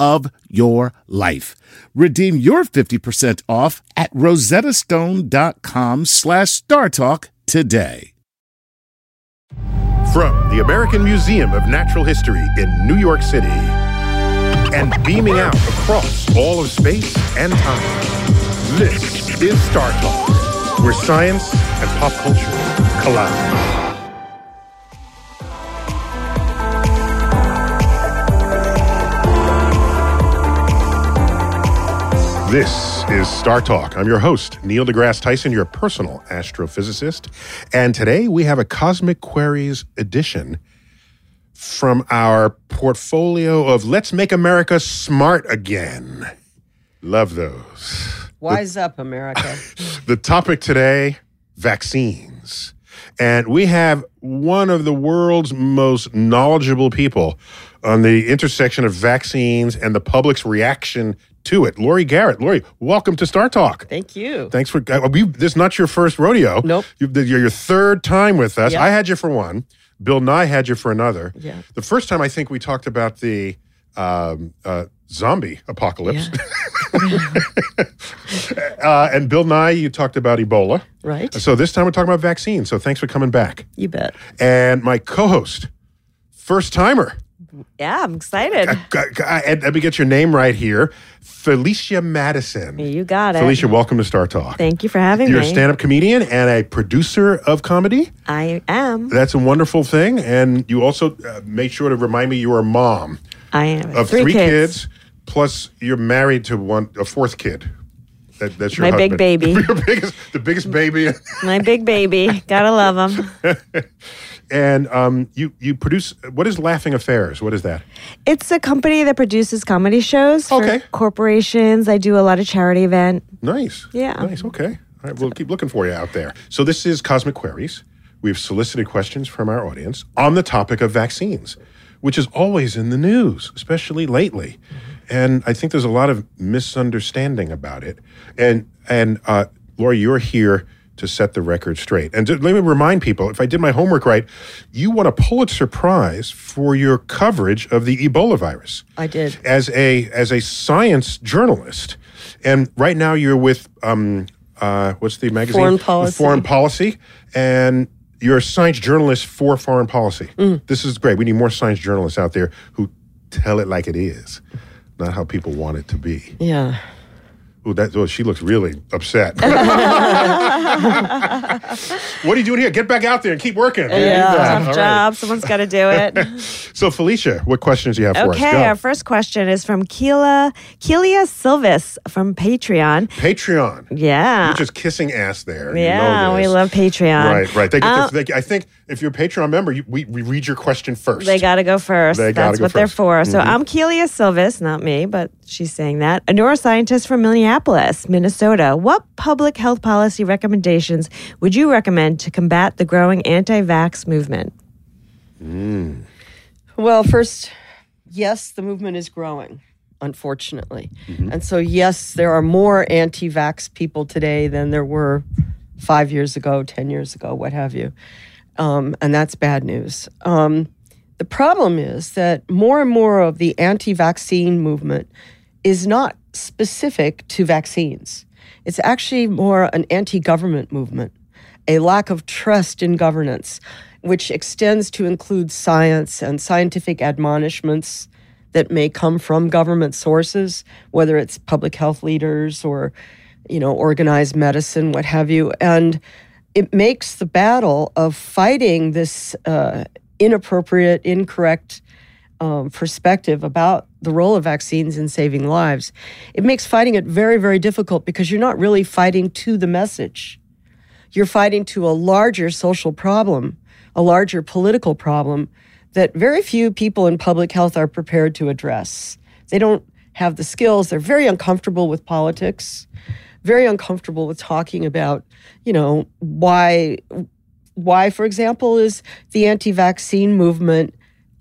of your life. Redeem your 50% off at rosettastone.com slash startalk today. From the American Museum of Natural History in New York City and beaming out across all of space and time, this is Star Talk, where science and pop culture collide. This is Star Talk. I'm your host, Neil deGrasse Tyson, your personal astrophysicist. And today we have a Cosmic Queries edition from our portfolio of Let's Make America Smart Again. Love those. Wise up, America. The topic today vaccines. And we have one of the world's most knowledgeable people on the intersection of vaccines and the public's reaction to it. Laurie Garrett. Laurie, welcome to Star Talk. Thank you. Thanks for. Uh, we, this is not your first rodeo. Nope. You, you're your third time with us. Yep. I had you for one. Bill Nye had you for another. Yeah. The first time I think we talked about the um, uh, zombie apocalypse. uh, and Bill Nye, you talked about Ebola. Right. So this time we're talking about vaccines. So thanks for coming back. You bet. And my co-host, first timer. Yeah, I'm excited. And let me get your name right here, Felicia Madison. You got it. Felicia, welcome to Star Talk. Thank you for having me. You're a stand-up comedian and a producer of comedy. I am. That's a wonderful thing. And you also uh, made sure to remind me you are a mom I am. of three, kids. plus you're married to one a fourth kid. That, that's your My big baby. your biggest, the biggest baby. My big baby. Gotta love him. and um, you you produce what is Laughing Affairs? What is that? It's a company that produces comedy shows for Okay. corporations. I do a lot of charity event. Nice. Yeah. Nice. Okay. All right. We'll keep looking for you out there. So this is Cosmic Queries. We've solicited questions from our audience on the topic of vaccines, which is always in the news, especially lately. And I think there's a lot of misunderstanding about it. And and uh, Laura, you're here to set the record straight. And to, let me remind people, if I did my homework right, you won a Pulitzer Prize for your coverage of the Ebola virus I did. as a as a science journalist, and right now you're with um uh what's the magazine Foreign Policy. Foreign Policy, and you're a science journalist for foreign policy. Mm. This is great. We need more science journalists out there who tell it like it is, not how people want it to be. Yeah. Ooh, that oh, she looks really upset. what are you doing here? Get back out there and keep working. Yeah. Tough all right. job. Someone's got to do it. So Felicia, what questions do you have for us? Okay, our first question is from Keela Kelia Silvis from Patreon. Patreon. Yeah. You're just kissing ass there. You yeah, know we love Patreon. Right, right. They get to, they, I think if you're a Patreon member, you, we, we read your question first. They got to go first. They That's go what they're first. Mm-hmm. for. So I'm Kelia Silvis, not me, but she's saying that. A neuroscientist from Minneapolis, Minnesota. What public health policy recommendations would you recommend to combat the growing anti vax movement? Well, first, yes, the movement is growing, unfortunately. And so, yes, there are more anti vax people today than there were five years ago, 10 years ago, what have you. Um, and that's bad news. Um, the problem is that more and more of the anti vaccine movement is not specific to vaccines. It's actually more an anti government movement, a lack of trust in governance, which extends to include science and scientific admonishments that may come from government sources, whether it's public health leaders or, you know, organized medicine, what have you. And it makes the battle of fighting this uh, inappropriate, incorrect um, perspective about the role of vaccines in saving lives, it makes fighting it very, very difficult because you're not really fighting to the message. You're fighting to a larger social problem, a larger political problem that very few people in public health are prepared to address. They don't have the skills, they're very uncomfortable with politics, very uncomfortable with talking about, you know, why why for example is the anti-vaccine movement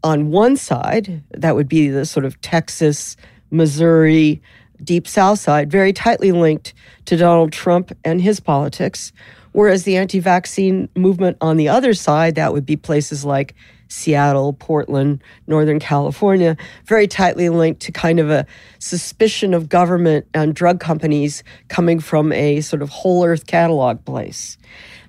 on one side, that would be the sort of Texas, Missouri, deep south side, very tightly linked to Donald Trump and his politics. Whereas the anti vaccine movement on the other side, that would be places like Seattle, Portland, Northern California, very tightly linked to kind of a suspicion of government and drug companies coming from a sort of whole earth catalog place.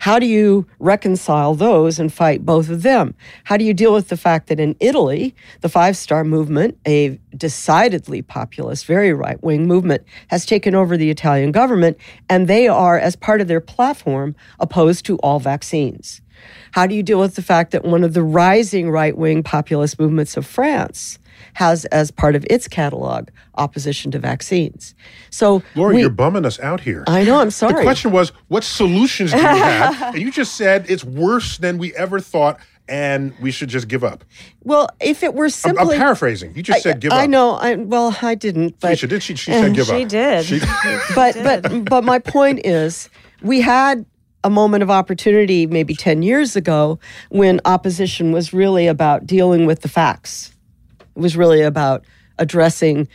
How do you reconcile those and fight both of them? How do you deal with the fact that in Italy, the Five Star Movement, a decidedly populist, very right wing movement, has taken over the Italian government, and they are, as part of their platform, opposed to all vaccines? How do you deal with the fact that one of the rising right wing populist movements of France has as part of its catalog opposition to vaccines? So, Laurie, we- you're bumming us out here. I know, I'm sorry. The question was, what solutions do you have? and you just said it's worse than we ever thought, and we should just give up. well, if it were I'm, simply. I'm paraphrasing. You just said give up. I know. I well, I didn't, but She did. She, she said eh, give She up. did. She, did. but but but my point is, we had a moment of opportunity maybe ten years ago when opposition was really about dealing with the facts. It was really about addressing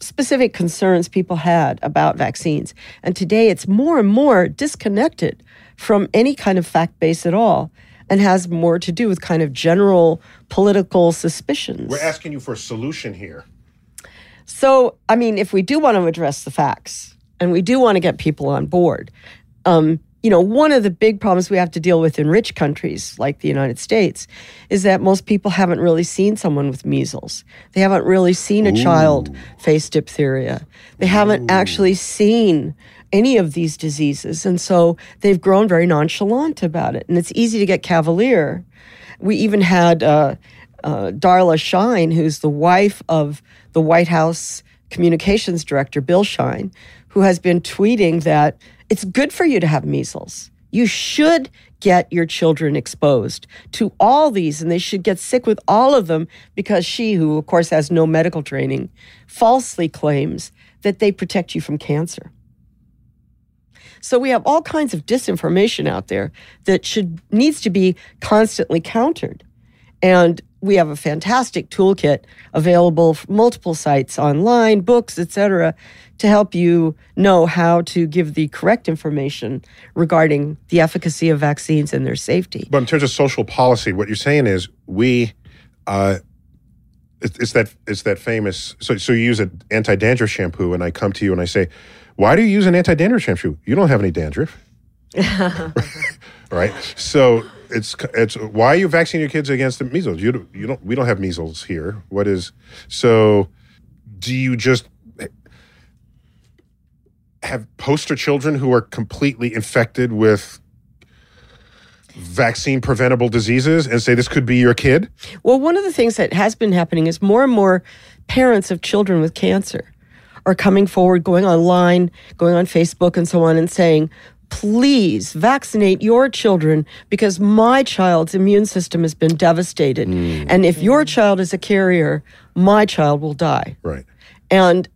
specific concerns people had about vaccines. And today it's more and more disconnected from any kind of fact base at all and has more to do with kind of general political suspicions. we're asking you for a solution here. So, I mean, if we do want to address the facts and we do want to get people on board, um, you know, one of the big problems we have to deal with in rich countries like the United States is that most people haven't really seen someone with measles. They haven't really seen a child face diphtheria. They haven't actually seen any of these diseases. And so they've grown very nonchalant about it. And it's easy to get cavalier. We even had uh, uh, Darla Shine, who's the wife of the White House communications director, Bill Shine, who has been tweeting that it's good for you to have measles. You should get your children exposed to all these, and they should get sick with all of them because she, who of course has no medical training, falsely claims that they protect you from cancer. So we have all kinds of disinformation out there that should needs to be constantly countered. And we have a fantastic toolkit available from multiple sites online, books, etc., to help you know how to give the correct information regarding the efficacy of vaccines and their safety. But in terms of social policy, what you're saying is we, uh, it's, it's that it's that famous. So so you use an anti dandruff shampoo, and I come to you and I say, "Why do you use an anti dandruff shampoo? You don't have any dandruff." right. So it's it's why are you vaccinating your kids against the measles? You don't, you don't we don't have measles here. What is so? Do you just have poster children who are completely infected with vaccine preventable diseases and say this could be your kid? Well, one of the things that has been happening is more and more parents of children with cancer are coming forward, going online, going on Facebook and so on, and saying, please vaccinate your children because my child's immune system has been devastated. Mm. And if your child is a carrier, my child will die. Right. And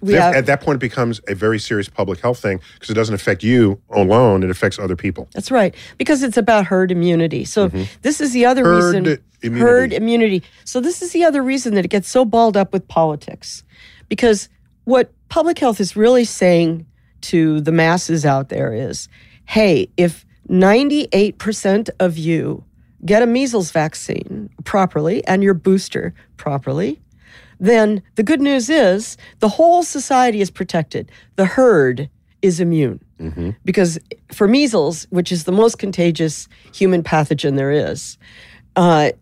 we have, At that point, it becomes a very serious public health thing because it doesn't affect you alone; it affects other people. That's right, because it's about herd immunity. So mm-hmm. this is the other Herd reason immunity. herd immunity. So this is the other reason that it gets so balled up with politics, because what public health is really saying to the masses out there is, hey, if ninety eight percent of you get a measles vaccine properly and your booster properly, then the good news is the whole society is protected. The herd is immune. Because for measles, which is the most contagious human pathogen there is, uh,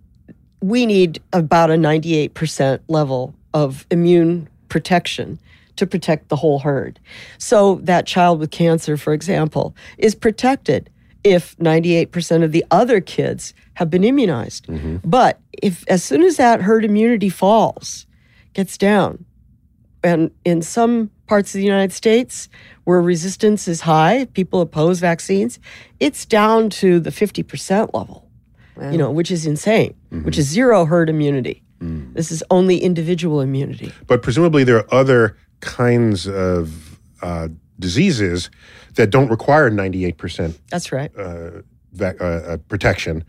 we need about a 98% level of immune protection to protect the whole herd. So that child with cancer, for example, is protected if 98% of the other kids have been immunized. Mm-hmm. But if as soon as that herd immunity falls, gets down, and in some parts of the United States where resistance is high, people oppose vaccines, it's down to the 50% level, you know, which is insane, mm-hmm. which is zero herd immunity. Mm. This is only individual immunity. But presumably there are other kinds of uh, diseases that don't require 98% That's right. vac- uh, uh, protection.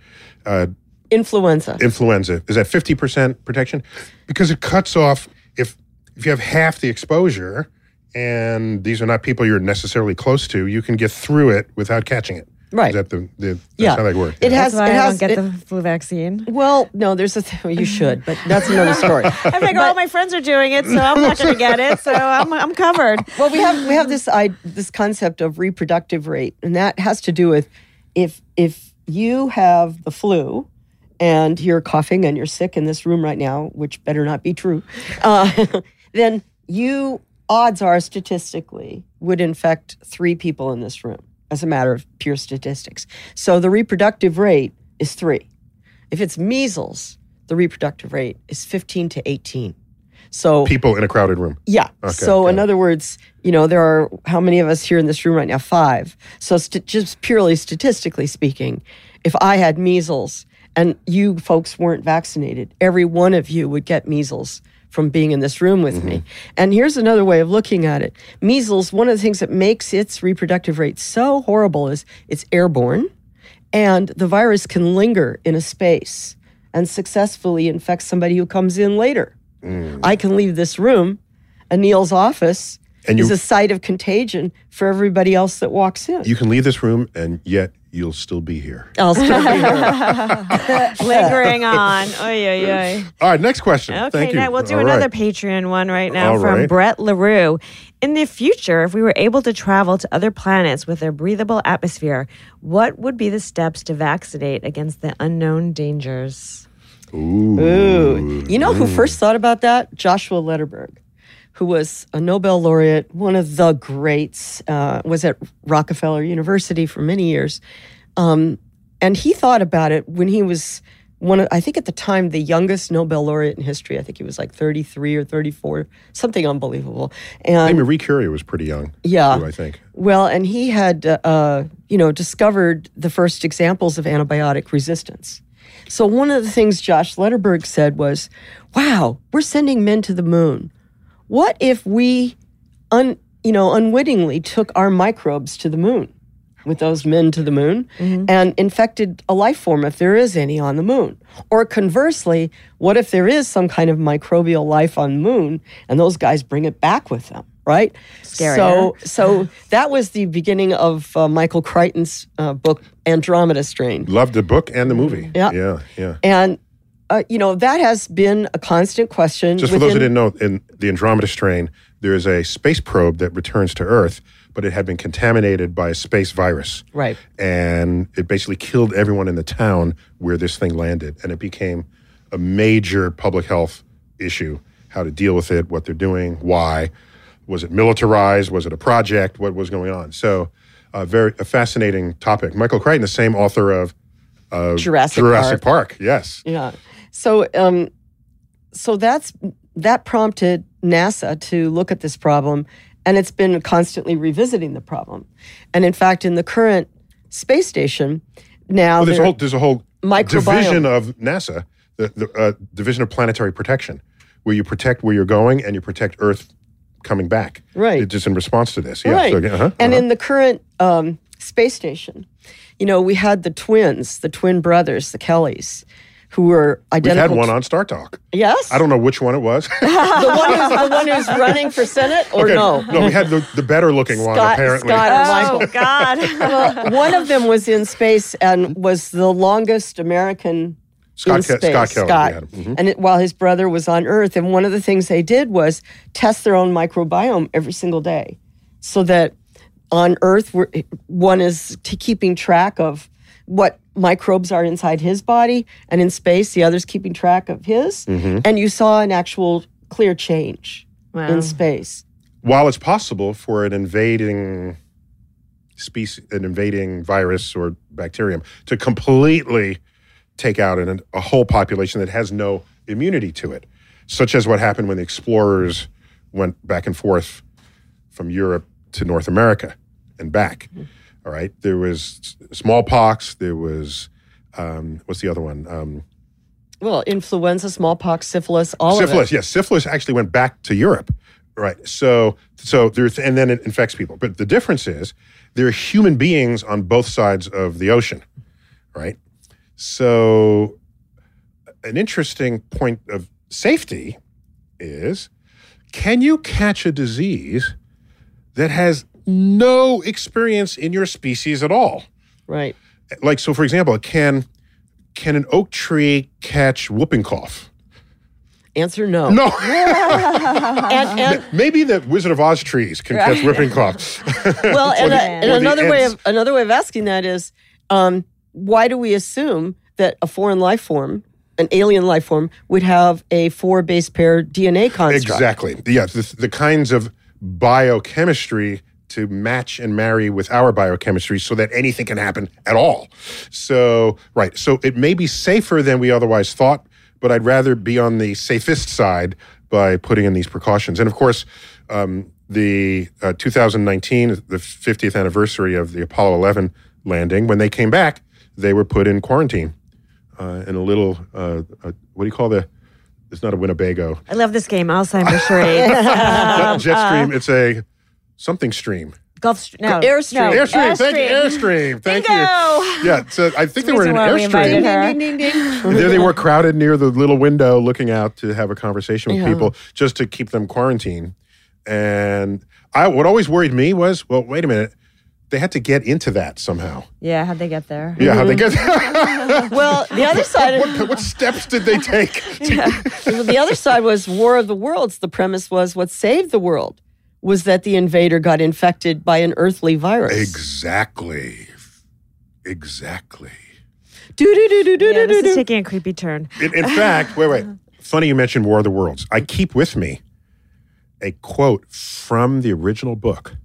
Uh, Influenza. influenza is that 50% protection because it cuts off if if you have half the exposure and these are not people you're necessarily close to you can get through it without catching it Right. is that the, the that's Yeah. how that works It has- That's why it I has- don't get it- the flu vaccine. well, no, there's a th- you should, but that's another story. I figure all my friends are doing it, so I'm not going to get it. So I'm, I'm covered. well, we have we have this I, this concept of reproductive rate, and that has to do with if if you have the flu and you're coughing and you're sick in this room right now, which better not be true, uh, then you odds are statistically would infect three people in this room as a matter of pure statistics. So the reproductive rate is three. If it's measles, the reproductive rate is 15 to 18. So people in a crowded room yeah. so, in other words, you know, there are how many of us here in this room right now? Five. So, st- just purely statistically speaking, if I had measles and you folks weren't vaccinated, every one of you would get measles from being in this room with me. Mm-hmm. And here's another way of looking at it measles, one of the things that makes its reproductive rate so horrible is it's airborne and the virus can linger in a space and successfully infect somebody who comes in later. Mm. I can leave this room, Anil's office And is a site of contagion for everybody else that walks in. you can leave this room and yet you'll still be here I'll still be here. Lingering on. Oy, oy, oy. all right next question Okay, thank you now we'll do All another right. Patreon one right now All from right. Brett LaRue. In the future, if we were able to travel to other planets with a breathable atmosphere, what would be the steps to vaccinate against the unknown dangers? Ooh. You know who first thought about that? Joshua Lederberg, who was a Nobel laureate, one of the greats, uh, was at Rockefeller University for many years. Um, and he thought about it when he was one of, I think at the time, the youngest Nobel laureate in history. I think he was like 33 or 34, something unbelievable. I And Marie Curie was pretty young Yeah. too, I think well, and he had, uh, uh, you know, discovered the first examples of antibiotic resistance. So one of the things Josh Lederberg said was, "Wow, we're sending men to the moon. What if we, un, you know, unwittingly took our microbes to the moon with those men to the moon and infected a life form if there is any on the moon? Or conversely, what if there is some kind of microbial life on the moon and those guys bring it back with them?" Right. Scarier. So, so that was the beginning of uh, Michael Crichton's uh, book Andromeda Strain. loved the book and the movie Yeah. yeah yeah And, uh, you know, that has been a constant question. Just for those who didn't know, in the Andromeda strain, there is a space probe that returns to Earth, but it had been contaminated by a space virus. Right. And it basically killed everyone in the town where this thing landed. And it became a major public health issue how to deal with it, what they're doing, why. Was it militarized? Was it a project? What was going on? So, a very a fascinating topic. Michael Crichton, the same author of Jurassic, Jurassic Park. Park. Yes. Yeah. So, um, so that's that prompted NASA to look at this problem, and it's been constantly revisiting the problem. And in fact, in the current space station, now Well, there's a whole there's a whole division of NASA, the, the uh, division of planetary protection, where you protect where you're going and you protect Earth coming back. Right. It's just in response to this. Yeah. right. So, uh-huh, and uh-huh. in the current um, space station, you know, we had the twins, the twin brothers, the Kellys, who were identical. we've had one on Star Talk. yes, I don't know which one it was. the one who's the one who's running for Senate, or Okay, no? no, we had the, the better looking one Scott- apparently. Scott- Oh, Michael. God. Well, one of them was in space and was the longest American Scott in Ke- space. Scott Kelly, Scott. yeah. Mhm. And it, while his brother was on Earth, and one of the things they did was test their own microbiome every single day, so that on Earth, we're, one is t- keeping track of what microbes are inside his body, and in space, the other's keeping track of his. Mm-hmm. And you saw an actual clear change Wow. in space. While it's possible for an invading species, an invading virus or bacterium to completely take out an, a whole population that has no immunity to it, such as what happened when the explorers went back and forth from Europe to North America and back. All right, there was smallpox. There was um, what's the other one? Um, Well, influenza, smallpox, syphilis, all syphilis. of it. Yes, syphilis actually went back to Europe. Right. So so there's and then it infects people. But the difference is there are human beings on both sides of the ocean. Right. So an interesting point of safety is can you catch a disease that has no experience in your species at all? Right. Like so for example, can can an oak tree catch whooping cough? Answer no. No. And, and Maybe the Wizard of Oz trees can catch whooping cough. well, and, the- a- and or the another way ants. of another way of asking that is, um, why do we assume that a foreign life form, an alien life form, would have a four base pair DNA construct? exactly. Yeah, the, the kinds of biochemistry to match and marry with our biochemistry so that anything can happen at all. So, right. So it may be safer than we otherwise thought, but I'd rather be on the safest side by putting in these precautions. And of course, um, the uh, 2019, the 50th anniversary of the Apollo 11 landing, when they came back, they were put in quarantine uh, in a little, uh, uh, what do you call the, it's not a Winnebago. I love this game, Alzheimer's charades. Not Jetstream, it's a something stream. Gulf Stream. No, Airstream. No, Airstream, thank you, Airstream. Thank Bingo! you. Yeah, so I think they were in reason why we invited Airstream. her. there they were crowded near the little window looking out to have a conversation with Yeah. people just to keep them quarantined. And I what always worried me was, well, wait a minute. They had to get into that somehow. Yeah, how'd they get there? Yeah, how'd they mm-hmm. get there? Well, the other side, of, what, what steps did they take? to- the other side was War of the Worlds. The premise was what saved the world was that the invader got infected by an earthly virus. exactly. Exactly. Do do do do do Yeah, do this do is do. taking a creepy turn. In, in fact, wait, wait. Funny you mentioned War of the Worlds. I keep with me a quote from the original book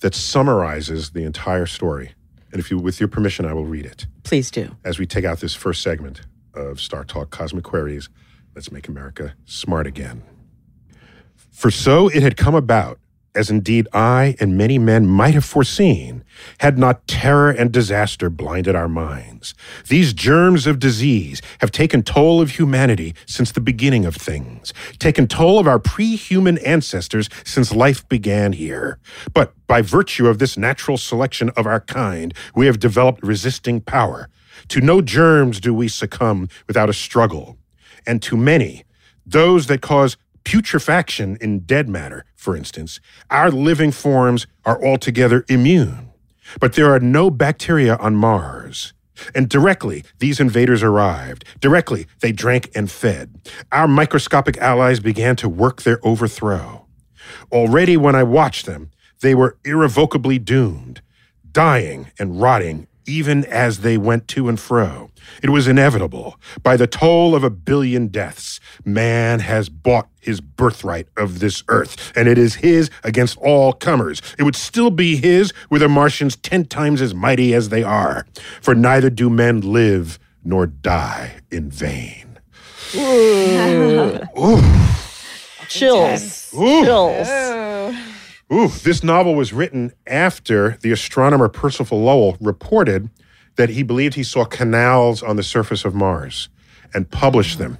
that summarizes the entire story. And if you, with your permission, I will read it Please do. as we take out this first segment of Star Talk Cosmic Queries. Let's make America smart again. For so it had come about, as indeed I and many men might have foreseen, had not terror and disaster blinded our minds. These germs of disease have taken toll of humanity since the beginning of things, taken toll of our pre human ancestors since life began here. But by virtue of this natural selection of our kind, we have developed resisting power. To no germs do we succumb without a struggle and to many, those that cause putrefaction in dead matter, for instance, our living forms are altogether immune. But there are no bacteria on Mars. And directly these invaders arrived. Directly they drank and fed. Our microscopic allies began to work their overthrow. Already when I watched them, they were irrevocably doomed, dying and rotting even as they went to and fro. It was inevitable. By the toll of a billion deaths, man has bought his birthright of this earth, and it is his against all comers. It would still be his were the Martians ten times as mighty as they are, for neither do men live nor die in vain. Chills. Ooh. Chills. Ooh, this novel was written after the astronomer Percival Lowell reported that he believed he saw canals on the surface of Mars and published them.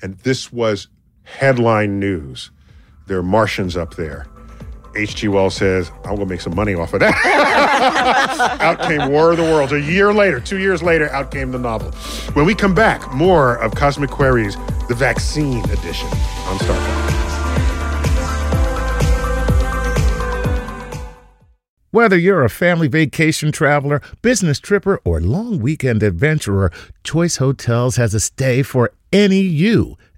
And this was headline news. There are Martians up there. H.G. Wells says, I'm going to make some money off of that. out came War of the Worlds. A year later, two years later, out came the novel. When we come back, more of Cosmic Queries, the vaccine edition on Star Trek. Whether you're a family vacation traveler, business tripper, or long weekend adventurer, Choice Hotels has a stay for any you.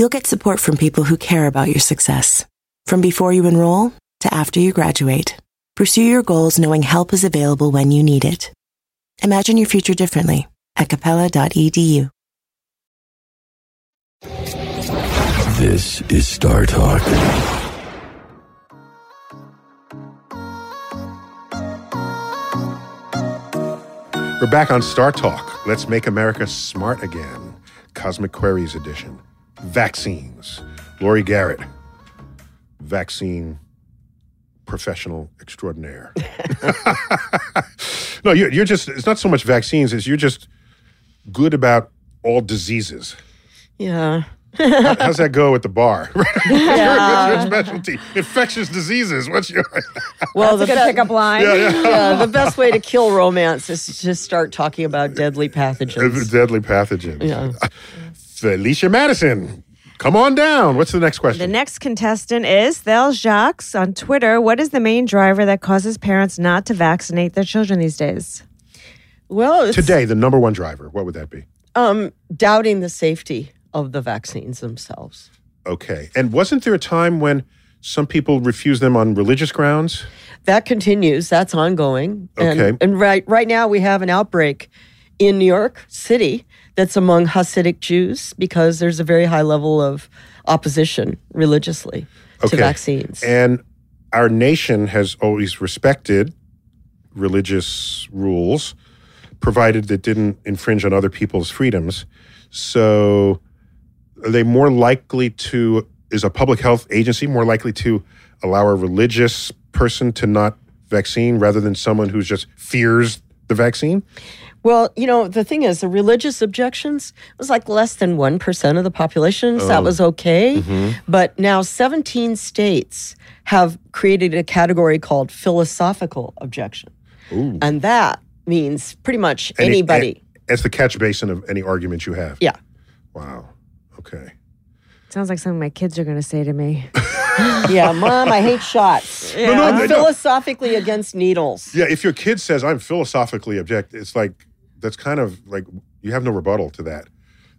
you'll get support from people who care about your success. From before you enroll to after you graduate, pursue your goals knowing help is available when you need it. Imagine your future differently at capella.edu. This is Star Talk. We're back on Star Talk. Let's make America smart again. Cosmic Queries edition. Vaccines. Laurie Garrett, vaccine professional extraordinaire. no, you're, you're just, it's not so much vaccines as you're just good about all diseases. Yeah. How- How's that go at the bar? What's your- Yeah. What's your specialty? Infectious diseases. What's your? Well, That's a good be- pickup line. Yeah, yeah. yeah, the best way to kill romance is to just start talking about deadly pathogens. Deadly pathogens. Yeah. Felicia Madison, come on down. What's the next question? The next contestant is Thel Jacques on Twitter. What is the main driver that causes parents not to vaccinate their children these days? Well, it's, Today, the number one driver. What would that be? um, doubting the safety of the vaccines themselves. Okay. And wasn't there a time when some people refused them on religious grounds? That continues. That's ongoing. And, Okay. And right right now we have an outbreak in New York City that's among Hasidic Jews because there's a very high level of opposition religiously to vaccines. And our nation has always respected religious rules, provided that didn't infringe on other people's freedoms. So, are they more likely to, is a public health agency more likely to allow a religious person to not vaccine rather than someone who just fears the vaccine? Well, you know, the thing is, the religious objections was like less than 1% of the population. So Oh. that was okay. Mm-hmm. But now 17 states have created a category called philosophical objection. And that means pretty much Any- anybody. a- As the catch basin of any argument you have. yeah. Wow. Okay. Sounds like something my kids are going to say to me. Yeah, mom, I hate shots. no, I'm no, no. philosophically against needles. Yeah, if your kid says I'm philosophically object, it's like that's kind of like you have no rebuttal to that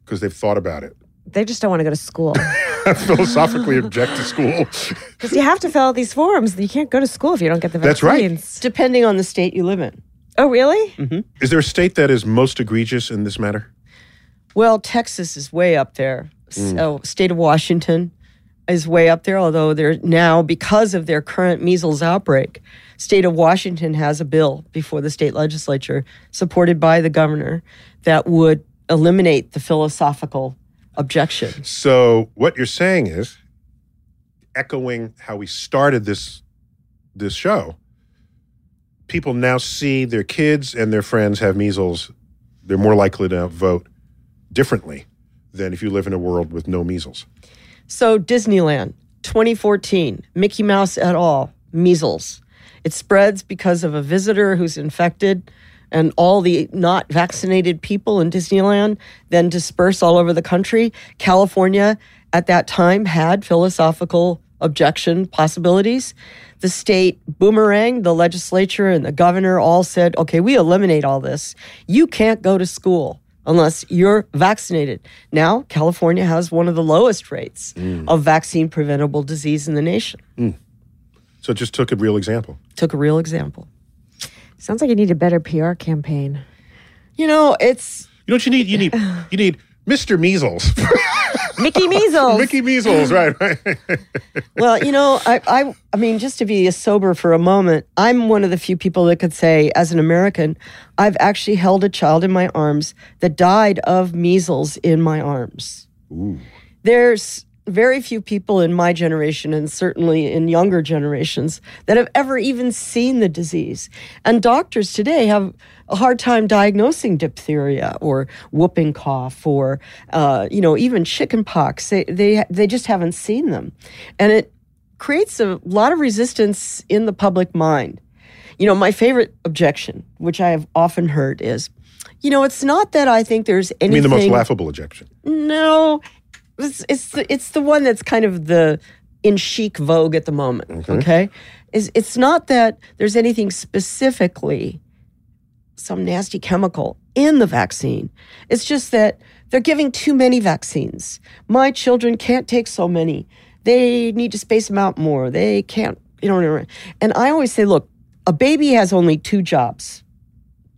because they've thought about it. They just don't want to go to school. philosophically object to school. Because you have to fill out these forms. You can't go to school if you don't get the That's right. vaccines. Depending on the state you live in. Oh, really? Mm-hmm. Is there a state that is most egregious in this matter? Well, Texas is way up there. Mm. So, state of Washington is way up there, although they're now, because of their current measles outbreak, state of Washington has a bill before the state legislature, supported by the governor, that would eliminate the philosophical objection. So what you're saying is echoing how we started this this show. People now see their kids and their friends have measles. They're more likely to vote differently than if you live in a world with no measles. So, Disneyland, 2014, Mickey Mouse et al., measles. It spreads because of a visitor who's infected and all the not vaccinated people in Disneyland then disperse all over the country. California at that time had philosophical objection possibilities. The state boomerang, the legislature, and the governor all said, okay, we eliminate all this. You can't go to school unless you're vaccinated. Now, California has one of the lowest rates mm. of vaccine preventable disease in the nation. Mm. So it just took a real example. Took a real example. Sounds like you need a better PR campaign. You know, it's You know what you need? You need you need Mr. Measles. Mickey Measles. Mickey Measles, right, right. well, you know, I, I, I mean, just to be sober for a moment, I'm one of the few people that could say, as an American, I've actually held a child in my arms that died of measles in my arms. Ooh. There's very few people in my generation, and certainly in younger generations, that have ever even seen the disease. And doctors today have a hard time diagnosing diphtheria or whooping cough or, uh, you know, even chickenpox. They, they, they just haven't seen them. And it creates a lot of resistance in the public mind. You know, my favorite objection, which I have often heard, is, you know, it's not that I think there's I anything. mean the most laughable objection. No, it's it's the, it's the one that's kind of the in chic vogue at the moment. Okay, is it's not that there's anything specifically some nasty chemical in the vaccine. It's just that they're giving too many vaccines. My children can't take so many. They need to space them out more. They can't, you know. And I always say, look, a baby has only two jobs.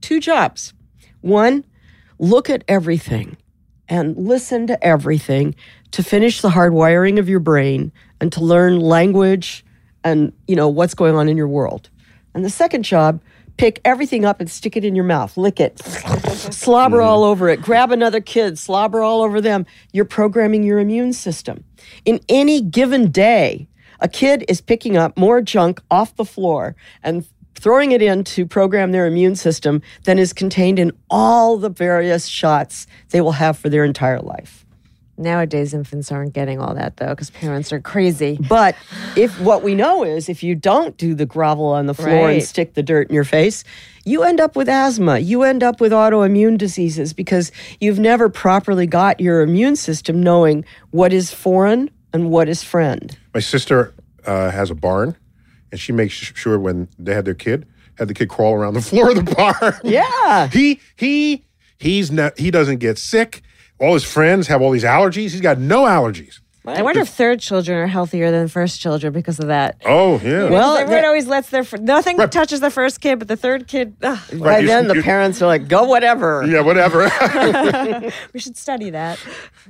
Two jobs. One, look at everything and listen to everything to finish the hardwiring of your brain and to learn language and you know what's going on in your world. And the second job, pick everything up and stick it in your mouth, lick it, slobber mm-hmm. all over it, grab another kid, slobber all over them. You're programming your immune system. In any given day, a kid is picking up more junk off the floor and throwing it in to program their immune system than is contained in all the various shots they will have for their entire life. Nowadays, infants aren't getting all that though, because parents are crazy. But if what we know is if you don't do the grovel on the floor and stick the dirt in your face, you end up with asthma. You end up with autoimmune diseases because you've never properly got your immune system knowing what is foreign and what is friend. My sister uh, has a barn, and she makes sure when they had their kid, had the kid crawl around the floor of the bar. Yeah. he he he's not. He doesn't get sick. All his friends have all these allergies. He's got no allergies. I wonder if third children are healthier than first children because of that. Oh yeah. Well, everyone the- always lets their fir- nothing Right. touches the first kid, but the third kid. ugh, By you- then, the you- parents are like, go whatever. yeah, whatever. we should study that.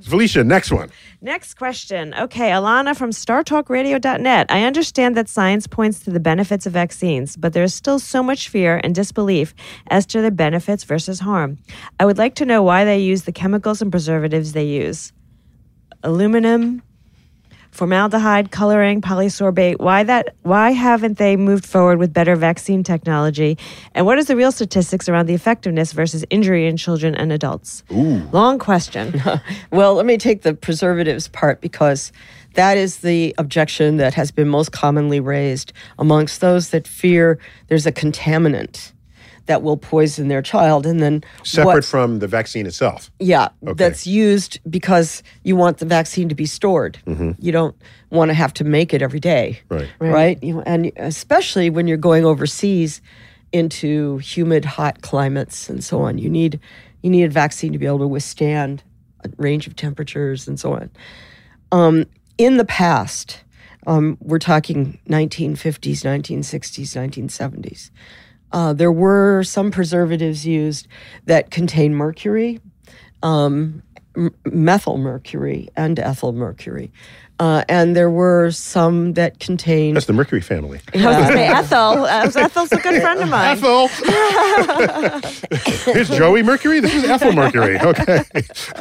Felicia, next one. Next question. Okay, Alana from StarTalkRadio.net. I understand that science points to the benefits of vaccines, but there is still so much fear and disbelief as to their benefits versus harm. I would like to know why they use the chemicals and preservatives they use. Aluminum, formaldehyde, coloring, polysorbate. Why that? Why haven't they moved forward with better vaccine technology? And what is the real statistics around the effectiveness versus injury in children and adults? Long question. Well, let me take the preservatives part because that is the objection that has been most commonly raised amongst those that fear there's a contaminant that will poison their child. And then Separate what- from the vaccine itself. yeah, Okay. that's used because you want the vaccine to be stored. You don't want to have to make it every day. Right. Right. You know, and especially when you're going overseas into humid, hot climates and so on, you need you need a vaccine to be able to withstand a range of temperatures and so on. Um, in the past, um, we're talking 1950s, 1960s, 1970s. Uh, there were some preservatives used that contain mercury, um, m- methyl mercury, and ethyl mercury. Uh, and there were some that contained That's the Mercury family. I was gonna say Ethel. Uh, Ethel's a good friend of mine. Ethel. Here's Joey Mercury. This is Ethel Mercury. Okay.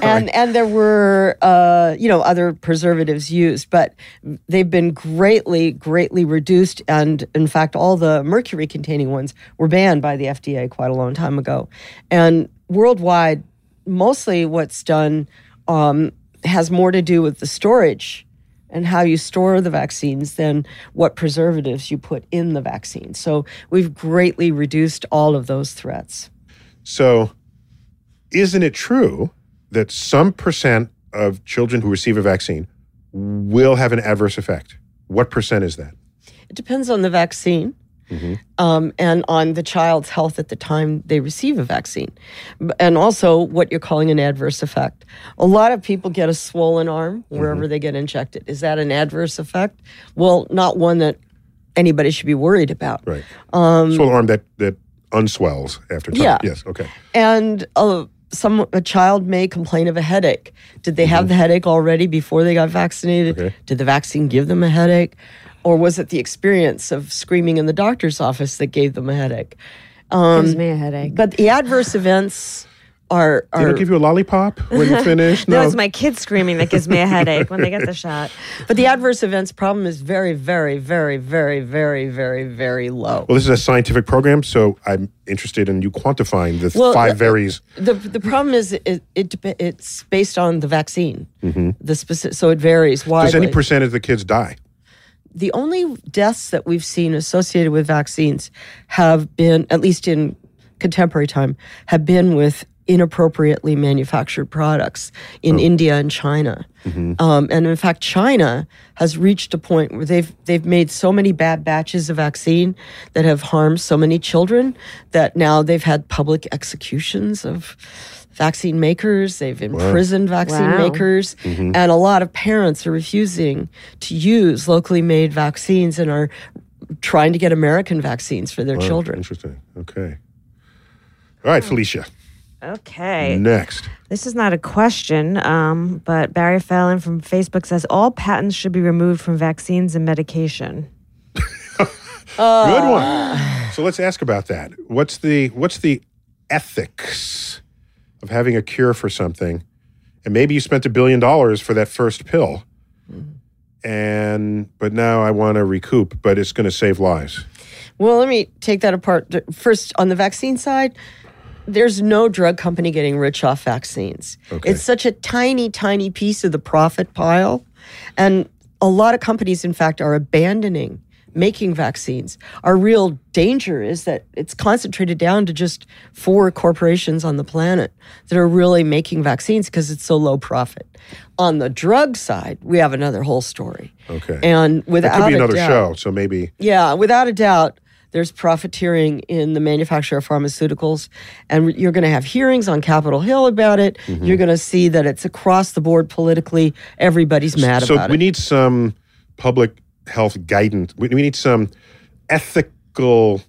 and and there were uh, you know other preservatives used, but they've been greatly greatly reduced, and in fact, all the mercury containing ones were banned by the FDA quite a long time ago, and worldwide, mostly what's done um, has more to do with the storage and how you store the vaccines than what preservatives you put in the vaccine. So we've greatly reduced all of those threats. So, isn't it true that some percent of children who receive a vaccine will have an adverse effect? What percent is that? It depends on the vaccine. Um, and on the child's health at the time they receive a vaccine. And also what you're calling an adverse effect. A lot of people get a swollen arm wherever they get injected. Is that an adverse effect? Well, not one that anybody should be worried about. Right. Um, Swollen arm that that unswells after time. Yeah. Yes. Okay. And uh, some a child may complain of a headache. Did they Mm-hmm. have the headache already before they got vaccinated? Okay. Did the vaccine give them a headache, or was it the experience of screaming in the doctor's office that gave them a headache? Gives me a headache. But the adverse events are Did I are. give you a lollipop when you finish? No, it's my kids screaming that gives me a headache when they get the shot. but the adverse events problem is very, very, very, very, very, very, very low. Well, this is a scientific program, so I'm interested in you quantifying the Well, five varies. The the problem is it, it it's based on the vaccine. Mm-hmm. The specific, so it varies widely. Does any percentage of the kids die? The only deaths that we've seen associated with vaccines have been, at least in contemporary time, have been with inappropriately manufactured products in India and China. Um, and in fact, China has reached a point where they've they've made so many bad batches of vaccine that have harmed so many children that now they've had public executions of vaccine makers. They've imprisoned vaccine Wow. makers, and a lot of parents are refusing to use locally made vaccines and are trying to get American vaccines for their Oh, children. Interesting. Okay. All right, Felicia. Okay. Next. This is not a question, um, but Barry Fallon from Facebook says all patents should be removed from vaccines and medication. Good one. So let's ask about that. What's the what's the ethics of having a cure for something? And maybe you spent a billion dollars for that first pill. Mm-hmm. And but now I want to recoup, but it's going to save lives. Well, let me take that apart. First, on the vaccine side, there's no drug company getting rich off vaccines. Okay. It's such a tiny, tiny piece of the profit pile. And a lot of companies, in fact, are abandoning making vaccines. Our real danger is that it's concentrated down to just four corporations on the planet that are really making vaccines because it's so low profit. On the drug side, we have another whole story. Okay. And without that could be a another doubt- show. So maybe yeah, without a doubt, there's profiteering in the manufacture of pharmaceuticals. And you're going to have hearings on Capitol Hill about it. Mm-hmm. You're going to see that it's across the board politically. Everybody's mad so about it. So we need some public health guidance. We, we need some ethical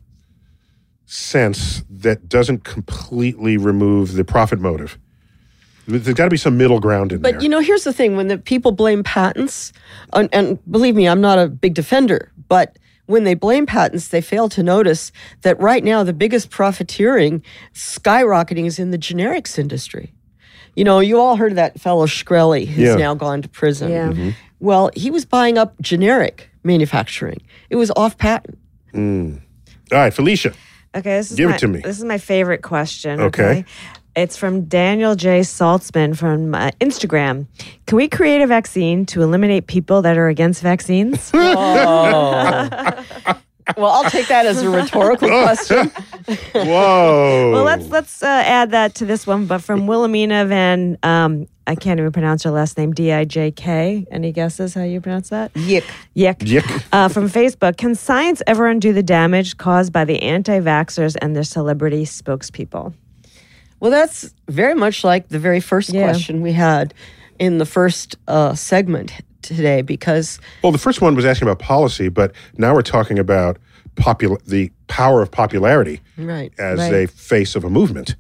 sense that doesn't completely remove the profit motive. There's got to be some middle ground in there. But you know, here's the thing: when the people blame patents, and, and believe me, I'm not a big defender, but when they blame patents, they fail to notice that right now the biggest profiteering, skyrocketing, is in the generics industry. You know, you all heard of that fellow Shkreli who's Yeah. now gone to prison. Yeah. Mm-hmm. Well, he was buying up generic manufacturing. It was off patent. All right, Felicia. Okay, this is Give it to me. This is my favorite question. Okay. Okay. It's from Daniel J. Saltzman from uh, Instagram. Can we create a vaccine to eliminate people that are against vaccines? oh. Well, I'll take that as a rhetorical question. Whoa. well, let's let's uh, add that to this one. But from Wilhelmina Van, um, I can't even pronounce her last name. D I J K. Any guesses how you pronounce that? Yick. Yick. Yick. Uh, from Facebook, can science ever undo the damage caused by the anti-vaxxers and their celebrity spokespeople? Well, that's very much like the very first Yeah. question we had in the first uh, segment today, because Well, the first one was asking about policy, but now we're talking about popul- the power of popularity right, as right. a face of a movement.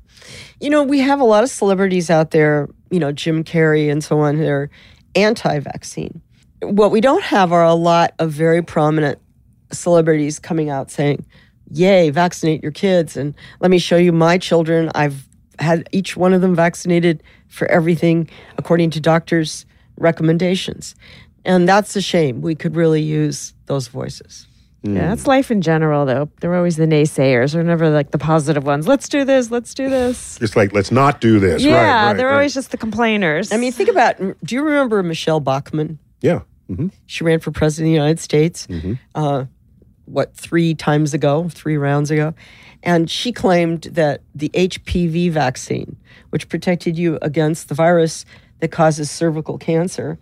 you know, we have a lot of celebrities out there, you know, Jim Carrey and so on, they're anti-vaccine. What we don't have are a lot of very prominent celebrities coming out saying, "Yay, vaccinate your kids!" and let me show you my children. I've had each one of them vaccinated for everything according to doctors' recommendations, and that's a shame. We could really use those voices. Yeah, that's life in general, though. They're always the naysayers. They're never like the positive ones. Let's do this. Let's do this. It's like, let's not do this. yeah, right, right, they're right. always just the complainers. I mean, think about. Do you remember Michele Bachmann? Yeah. hmm She ran for president of the United States. Uh, what three times ago, three rounds ago, and she claimed that the HPV vaccine, which protected you against the virus that causes cervical cancer,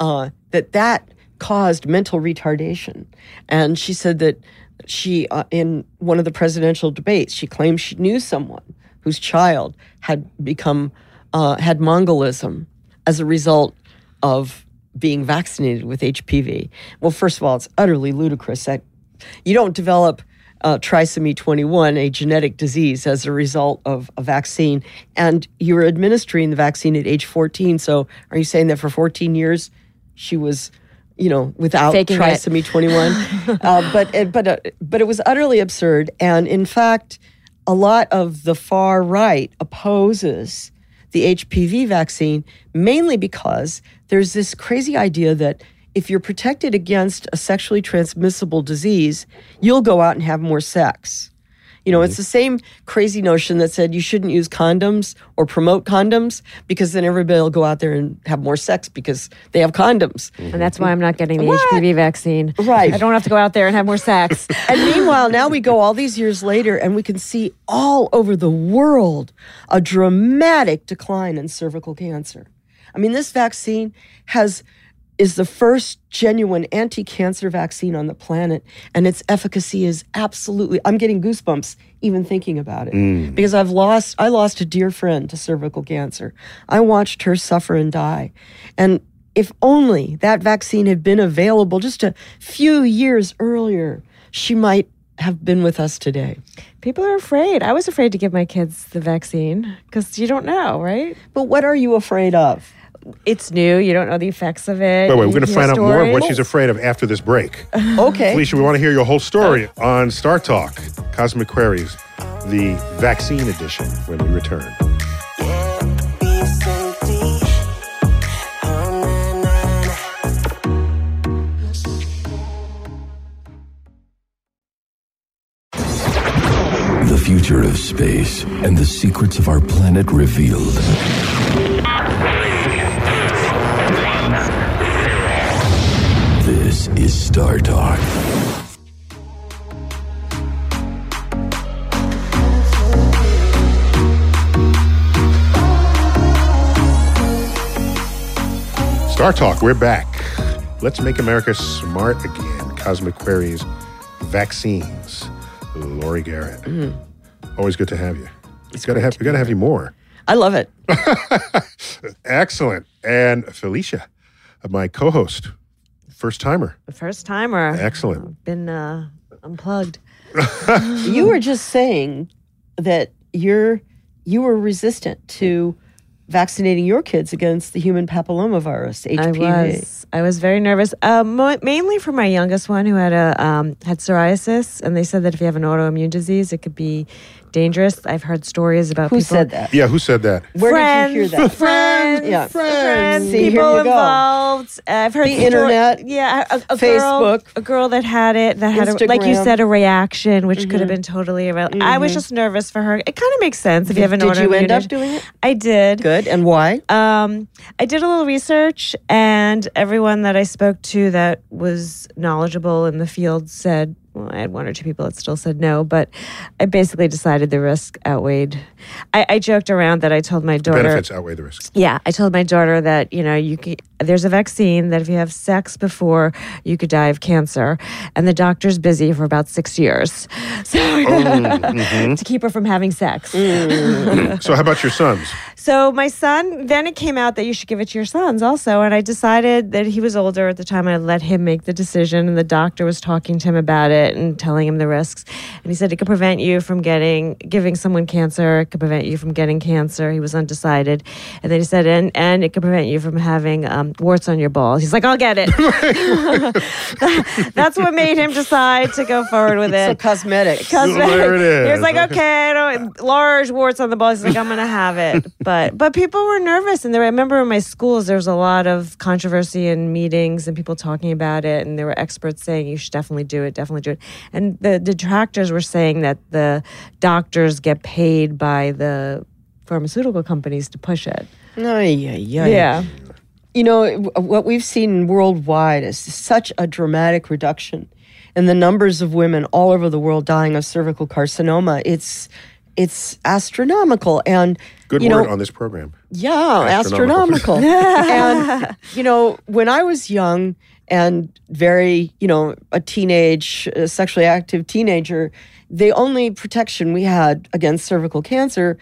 uh, that that caused mental retardation. And she said that she, uh, in one of the presidential debates, she claimed she knew someone whose child had become uh, had Mongolism as a result of being vaccinated with HPV. Well, first of all, it's utterly ludicrous that you don't develop uh, trisomy 21, a genetic disease, as a result of a vaccine, and you were administering the vaccine at age 14. So, are you saying that for 14 years she was, you know, without Faking it. trisomy 21? uh, but it, but uh, but it was utterly absurd, and in fact, a lot of the far right opposes the HPV vaccine mainly because there's this crazy idea that if you're protected against a sexually transmissible disease, you'll go out and have more sex. You know, it's mm-hmm. the same crazy notion that said you shouldn't use condoms or promote condoms because then everybody will go out there and have more sex because they have condoms. Mm-hmm. And that's why I'm not getting the What? HPV vaccine. Right. I don't have to go out there and have more sex. And meanwhile, now we go all these years later and we can see all over the world a dramatic decline in cervical cancer. I mean, this vaccine has is the first genuine anti-cancer vaccine on the planet and its efficacy is absolutely I'm getting goosebumps even thinking about it mm. because I've lost I lost a dear friend to cervical cancer. I watched her suffer and die. And if only that vaccine had been available just a few years earlier, she might have been with us today. People are afraid. I was afraid to give my kids the vaccine because you don't know, right? But what are you afraid of? It's new. You don't know the effects of it. Wait, wait, we're going to find out more of what she's afraid of after this break. Okay. Felicia, we want to hear your whole story oh. on Star Talk, Cosmic Queries, the vaccine edition, when we return. The future of space and the secrets of our planet revealed. Is Star Talk. Star Talk, we're back. Let's make America smart again. Cosmic Queries, vaccines. Laurie Garrett. Mm. Always good to have you. It's gotta have we gotta have you more. I love it. Excellent. And Felicia, my co-host, first timer. The first timer. Excellent. Been uh, unplugged. You were just saying that you're you were resistant to vaccinating your kids against the human papillomavirus, HPV. I was I was very nervous, uh, mo- mainly for my youngest one who had a um, had psoriasis, and they said that if you have an autoimmune disease, it could be dangerous. I've heard stories about Who people. said that? Yeah, who said that? Where friends, did you hear that? Friends, Yeah. friends, See, people you go. involved. I've heard The sto- internet, yeah, a, a Facebook. girl, a girl that had it, that had, a, like you said, a reaction, which could have been totally irrelevant. I was just nervous for her. It kind of makes sense if you have an Did you end up doing it? I did. Good. And why? Um, I did a little research, and everyone that I spoke to that was knowledgeable in the field said, well, I had one or two people that still said no, but I basically decided the risk outweighed. I, I joked around that I told my daughter. Benefits outweigh the risks. Yeah, I told my daughter that you know you could, there's a vaccine that if you have sex before you could die of cancer, and the doctor's busy for about six years, so to keep her from having sex. So how about your sons? So my son, then it came out that you should give it to your sons also, and I decided that he was older at the time. I let him make the decision, and the doctor was talking to him about it and telling him the risks. And he said it could prevent you from getting giving someone cancer. It could prevent you from getting cancer. He was undecided, and then he said, and and it could prevent you from having um, warts on your balls. He's like, I'll get it. That's what made him decide to go forward with So it. cosmetic. Cosmetic. There it is. He was like, okay, I don't, large warts on the balls. He's like, I'm gonna have it. But but people were nervous, and there. I remember in my schools there was a lot of controversy in meetings and people talking about it, and there were experts saying you should definitely do it, definitely do it. And the detractors were saying that the doctors get paid by the pharmaceutical companies to push it. Ay, ay, ay. Yeah. You know, what we've seen worldwide is such a dramatic reduction in the numbers of women all over the world dying of cervical carcinoma, it's it's astronomical. And Good you word know, on this program. yeah, Astronomical. astronomical. and you know, when I was young and very, you know, a teenage, a sexually active teenager, the only protection we had against cervical cancer,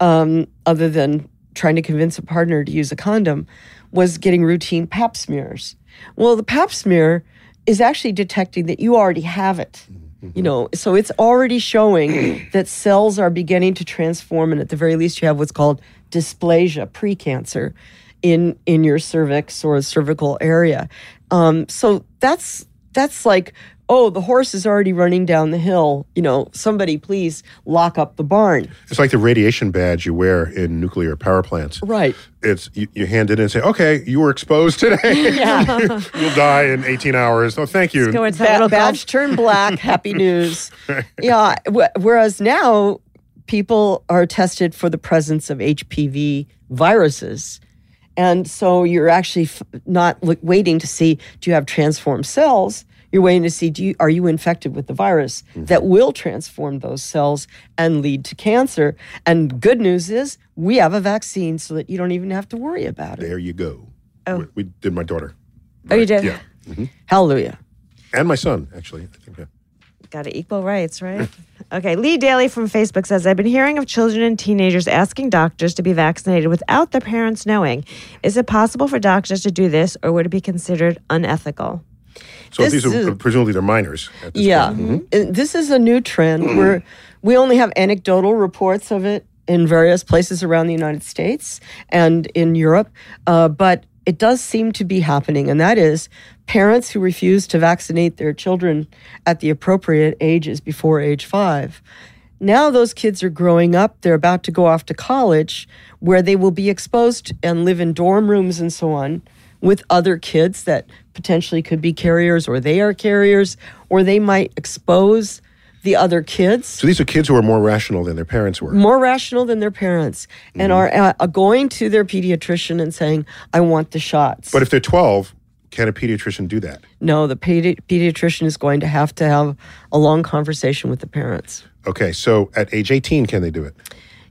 um, other than trying to convince a partner to use a condom, was getting routine Pap smears. Well, the Pap smear is actually detecting that you already have it. You know, so it's already showing that cells are beginning to transform, and at the very least, you have what's called dysplasia, precancer, in in your cervix or cervical area. Um, so that's that's like, oh, the horse is already running down the hill. You know, somebody please lock up the barn. It's like the radiation badge you wear in nuclear power plants. Right. It's you, you hand it in and say, "Okay, you were exposed today. You'll die in 18 hours." Oh, thank you. Go into that Ba- little badge golf- turned black. Happy news. Yeah. W- whereas now people are tested for the presence of HPV viruses. And so you're actually f- not waiting to see do you have transformed cells. You're waiting to see do you, are you infected with the virus mm-hmm. that will transform those cells and lead to cancer. And good news is we have a vaccine so that you don't even have to worry about it. There you go. Oh. We, we did my daughter Oh, you did? Yeah. Mm-hmm. Hallelujah. and my son actually. I think. Yeah. Got to equal rights, right? okay. Lee Daly from Facebook says I've been hearing of children and teenagers asking doctors to be vaccinated without their parents knowing. Is it possible for doctors to do this, or would it be considered unethical? So these are is- presumably they're minors. At this Yeah. And This is a new trend where we only have anecdotal reports of it in various places around the United States and in Europe, uh, but it does seem to be happening, and that is parents who refuse to vaccinate their children at the appropriate ages before age five. Now those kids are growing up, they're about to go off to college where they will be exposed and live in dorm rooms and so on with other kids that potentially could be carriers or they are carriers or they might expose the other kids So these are kids who are more rational than their parents were. more rational than their parents and are uh, going to their pediatrician and saying i want the shots But if they're 12, can a pediatrician do that? no the pedi- pediatrician is going to have to have a long conversation with the parents Okay, so at age 18, can they do it?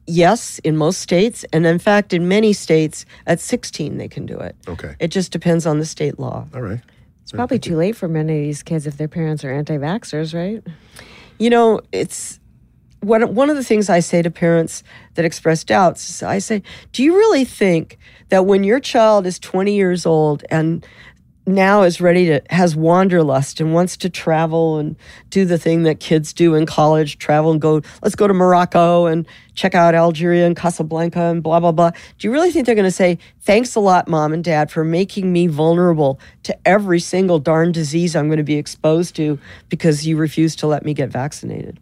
Yes in most states and in fact in many states at 16 they can do it Okay. it just depends on the state law All right. It's probably too late for many of these kids if their parents are anti vaxxers, right? You know, it's what one of the things I say to parents that express doubts is I say, "Do you really think that when your child is 20 years old and now is ready to has wanderlust and wants to travel and do the thing that kids do in college, travel and go, let's go to Morocco and check out Algeria and Casablanca and blah blah blah. Do you really think they're going to say, "Thanks a lot, mom and dad, for making me vulnerable to every single darn disease I'm going to be exposed to because you refuse to let me get vaccinated?"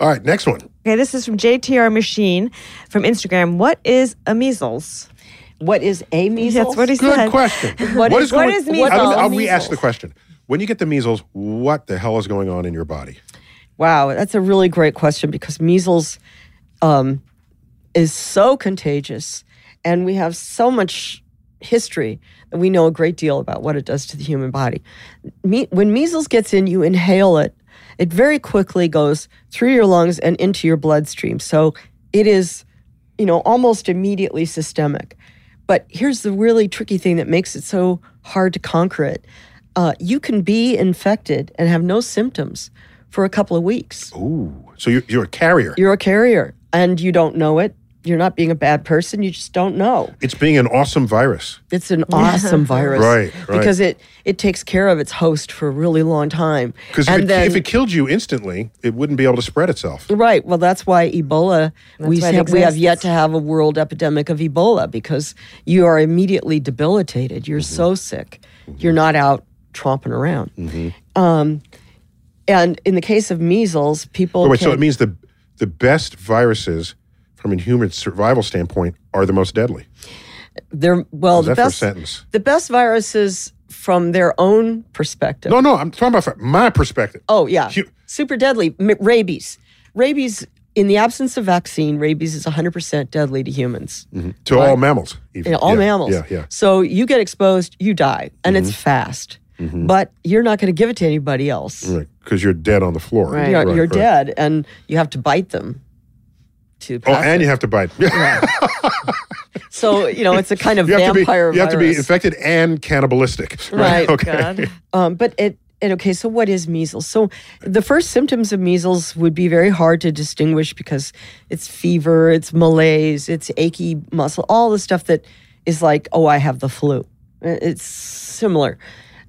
All right, next one. Okay, this is from JTR Machine from Instagram. What is a measles? What is a measles? That's what he Good said. question. What is- what going- is I'll- measles? I'll, re-ask Measles. the question. When you get the measles, what the hell is going on in your body? Wow, that's a really great question because measles um, is so contagious, and we have so much history that we know a great deal about what it does to the human body. Me- when measles gets in, you inhale it. It very quickly goes through your lungs and into your bloodstream. So it is, you know, almost immediately systemic. But here's the really tricky thing that makes it so hard to conquer it. Uh, you can be infected and have no symptoms for a couple of weeks. Ooh, so you're, you're a carrier. You're a carrier and you don't know it. You're not being a bad person. You just don't know. it's being an awesome virus. It's an awesome virus, Right, right. Because it it takes care of its host for a really long time. Because if, And it- if it killed you instantly, it wouldn't be able to spread itself. Right. Well, that's why Ebola. we why have, we have yet to have a world epidemic of Ebola because you are immediately debilitated. You're mm-hmm. so sick. Mm-hmm. You're not out tromping around. Mm-hmm. Um, and in the case of measles, people. Oh, wait, so it means the the best viruses from a human survival standpoint are the most deadly. they're well the that for a best sentence? the best viruses from their own perspective. No, no, I'm talking about from my perspective. Oh yeah, Hu- super deadly. M- rabies. Rabies. In the absence of vaccine, rabies is 100% deadly to humans. Mm-hmm. to all mammals. Even. Yeah, all Yeah, mammals. Yeah, yeah. So you get exposed, you die, and it's mm-hmm. fast. Mm-hmm. but you're not going to give it to anybody else. Right, because you're dead on the floor. Right. You're, Right, you're right. dead, and you have to bite them. To Oh, and it. you have to bite. Yeah. so you know it's a kind of you have to be vampire you have to be infected and cannibalistic. Right. Okay. God. Um, but it, and okay, so what is measles? So the first symptoms of measles would be very hard to distinguish because it's fever, it's malaise, it's achy muscle, all the stuff that is like, oh, I have the flu. Uh, It's similar.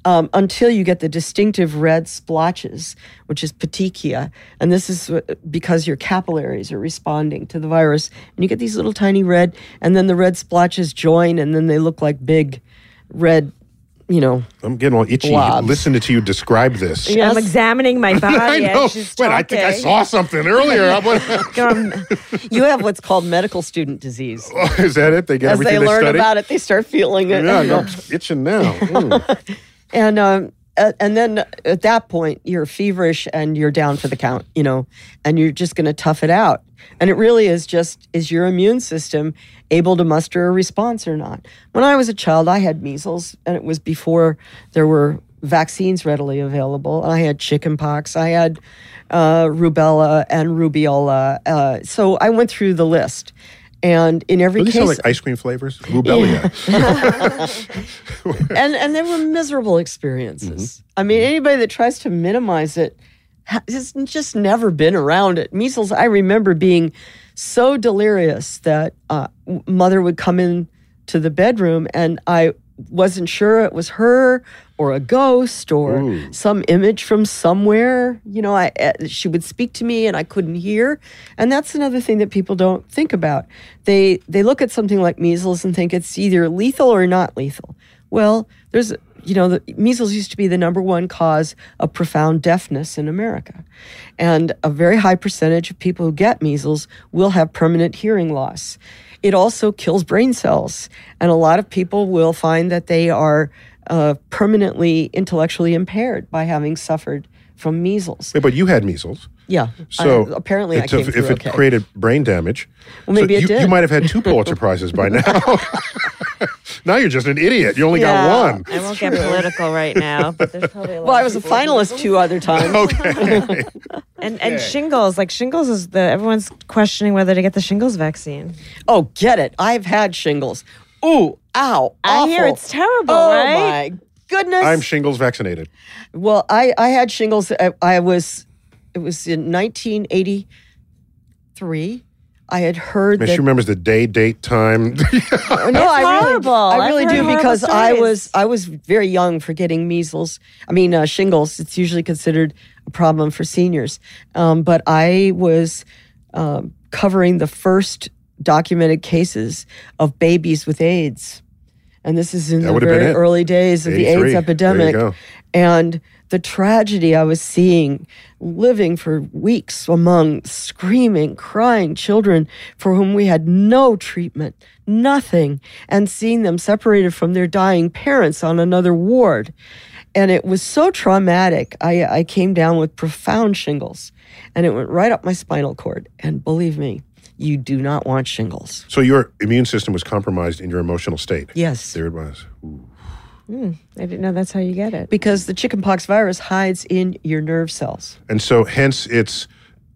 Um, until you get the distinctive red splotches, which is petechia. And this is uh, because your capillaries are responding to the virus. And you get these little tiny red, and then the red splotches join, and then they look like big red, you know, I'm getting all itchy Blobs. listening to you describe this. Yes. I'm examining my body I know. as she's Wait, talking. I think I saw something earlier. I went- Going, you have what's called medical student disease. Is that it? They get As they everything learn study? about it, they start feeling it. Yeah. I'm itching now. Mm. And um, and then at that point, you're feverish and you're down for the count, you know, and you're just going to tough it out. And it really is just is your immune system able to muster a response or not? When I was a child, I had measles, and it was before there were vaccines readily available. I had chickenpox, I had uh, rubella and rubeola. Uh, so I went through the list. And in every Those case, sound like ice cream flavors. Rubelia. and and they were miserable experiences. I mean, anybody that tries to minimize it has just never been around it. Measles. I remember being so delirious that uh, mother would come in to the bedroom, and I wasn't sure it was her or a ghost or some image from somewhere. You know, I uh, she would speak to me and I couldn't hear, and that's another thing that people don't think about. They they look at something like measles and think it's either lethal or not lethal. Well, there's you know the measles used to be the number one cause of profound deafness in America, and a very high percentage of people who get measles will have permanent hearing loss. It also kills brain cells, and a lot of people will find that they are uh, permanently intellectually impaired by having suffered from measles. Wait, but you had measles. Yeah. So I- apparently, I came if, if it okay. created brain damage, Well, maybe so it you, did. you might have had two Pulitzer prizes by now. now you're just an idiot. You only Yeah. got one. I won't get political right now, but there's probably a lot well, I of was a finalist two other times. Okay. And and shingles, like shingles is the everyone's questioning whether to get the shingles vaccine. Oh, get it. I've had shingles. Ooh, ow. I hear it's terrible, Oh, right? my goodness. I'm shingles vaccinated. well, I, I had shingles. I, I was, it was in 1983. I had heard Man, that. she remembers the day, date, time. no, I horrible. really, I I've really do horrible because I was I was very young for getting measles. I mean uh, shingles. It's usually considered a problem for seniors, um, but I was um, covering the first documented cases of babies with AIDS, and this is in That the would have been very early days of the AIDS epidemic, and the tragedy I was seeing living for weeks among screaming, crying children for whom we had no treatment, nothing, and seeing them separated from their dying parents on another ward. And it was so traumatic. I, I came down with profound shingles and it went right up my spinal cord. And believe me, you do not want shingles. so your immune system was compromised in your emotional state. Yes. There it was. Ooh. Hmm. I didn't know that's how you get it. Because the chickenpox virus hides in your nerve cells. And so, hence, it's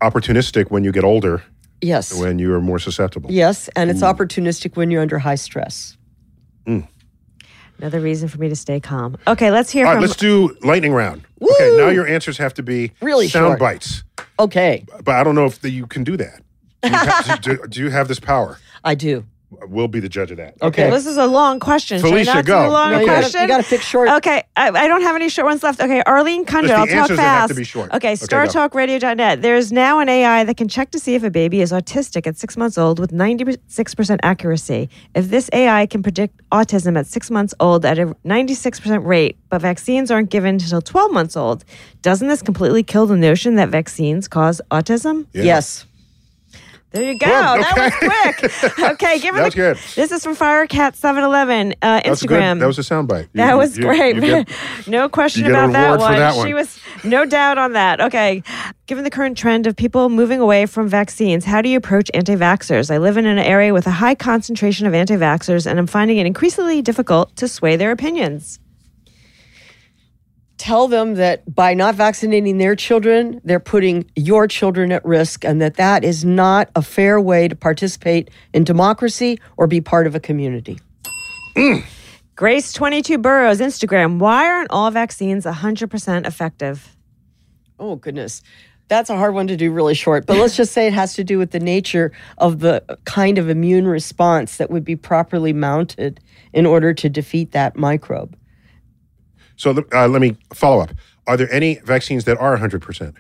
opportunistic when you get older, Yes. when you are more susceptible. Yes, and it's opportunistic when you're under high stress. Hmm. Another reason for me to stay calm. Okay, let's hear All right, from let's do lightning round. Okay, now your answers have to be Really sound short. bites. Okay, But I don't know if the, you can do that. Do you, have, do, do you have this power? I do. We'll be the judge of that. Okay. This is a long question. Felicia, not do go. a long No, you, question? gotta, you gotta pick short. Okay, I, I don't have any short ones left. Okay, Arlene Kundra, the I'll talk answers that have fast. to be short. Okay, Okay, go. StarTalkRadio.net. There's now an AI that can check to see if a baby is autistic at six months old with 96% accuracy. If this AI can predict autism at six months old at a 96% rate, but vaccines aren't given until 12 months old, doesn't this completely kill the notion that vaccines cause autism? Yeah. Yes. There you go. Good, That was quick. Okay, give it That was the, good. This is from Firecat711 uh, That was good. Instagram. That was a soundbite. You- That was you- great. you get- no question about that one. that one. She was no doubt on that. Okay. Given the current trend of people moving away from vaccines, how do you approach anti vaxxers? I live in an area with a high concentration of anti vaxxers, and I'm finding it increasingly difficult to sway their opinions. Tell them that by not vaccinating their children, they're putting your children at risk, and that that is not a fair way to participate in democracy or be part of a community. Mm. Grace 22 Burrows, Instagram. Why aren't all vaccines 100% effective? Oh, goodness. That's a hard one to do really short, but let's just say it has to do with the nature of the kind of immune response that would be properly mounted in order to defeat that microbe. So uh, let me follow up. Are there any vaccines that are 100%?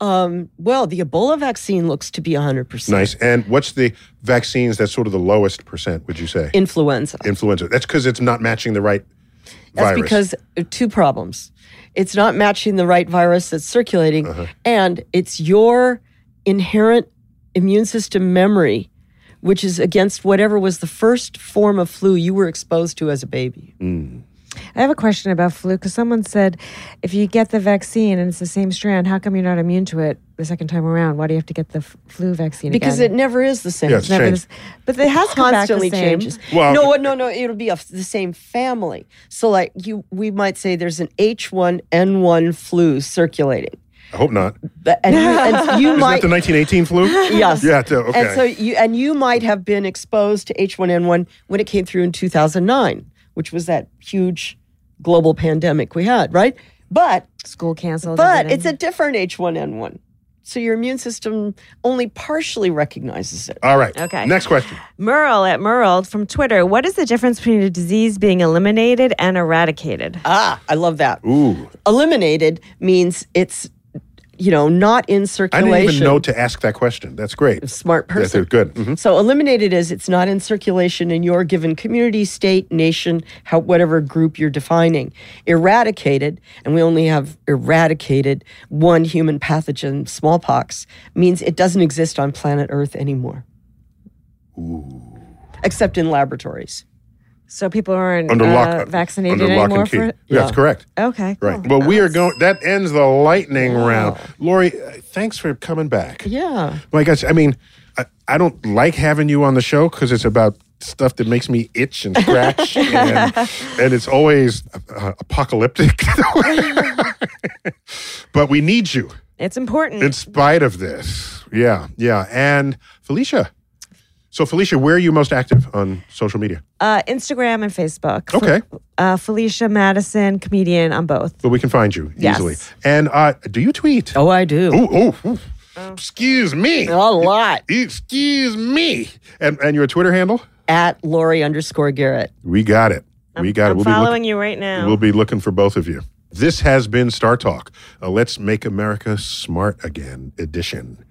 Um, well, the Ebola vaccine looks to be 100%. Nice. And what's the vaccines that's sort of the lowest percent, would you say? Influenza. Influenza. That's because it's not matching the right That's virus. because uh, two problems. It's not matching the right virus that's circulating, Uh-huh. and it's your inherent immune system memory, which is against whatever was the first form of flu you were exposed to as a baby. I have a question about flu because someone said if you get the vaccine and it's the same strand, how come you're not immune to it the second time around? Why do you have to get the f- flu vaccine Because again? it never is the same. Yeah, it's Never changed. is- but it has come back the constantly same. changes. Well- no, no, no. It'll be of the same family. So, like you, we might say there's an H1N1 flu circulating, I hope not. But- and you, and you Isn't might that the 1918 flu? Yes. Yeah, okay. And so you and you might have been exposed to H1N1 when it came through in 2009, which was that huge global pandemic we had, right? But School canceled. but everything. it's a different H1N1. So your immune system only partially recognizes it. All right. Okay. Next question. Merle at Merle from Twitter. What is the difference between a disease being eliminated and eradicated? Ah, I love that. Ooh. Eliminated means it's you know not in circulation. I didn't even know to ask that question. That's great. smart That's person. good. Mhm. So eliminated is it's not in circulation in your given community, state, nation, how whatever group you're defining. Eradicated, and we only have eradicated one human pathogen, smallpox, means it doesn't exist on planet Earth anymore. Except in laboratories. So people aren't Under uh, vaccinated under lock anymore for Yeah, that's correct. Okay. Right. cool. Well, we are going. That ends the lightning round. Laurie, uh, thanks for coming back. Yeah. My gosh, I mean, I, I don't like having you on the show because it's about stuff that makes me itch and scratch, and, and it's always uh, apocalyptic. but we need you It's important. in spite of this. Yeah, yeah. And Felicia. So, Felicia, where are you most active on social media? uh, Instagram and Facebook. Okay. Uh, Felicia Madison, comedian on both. But we can find you Yes. easily. And uh, do you tweet? Oh, I do. Ooh, ooh, ooh. Excuse me. A lot. Excuse me. And and your Twitter handle? At Laurie underscore Garrett. We got it. We got it. I'm We'll be following looking, you right now. We'll be looking for both of you. This has been Star Talk, a Let's Make America Smart Again edition,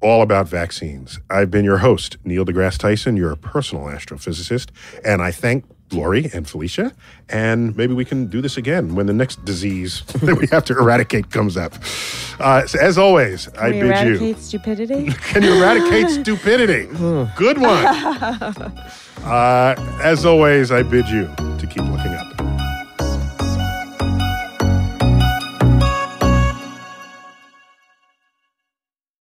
all about vaccines. I've been your host, Neil deGrasse Tyson, your personal astrophysicist, and I thank Laurie and Felicia. And maybe we can do this again when the next disease that we have to eradicate comes up. Uh, so as always, I Can we bid eradicate you. stupidity? Can you eradicate stupidity? Good one. Uh, as always, I bid you to keep looking up.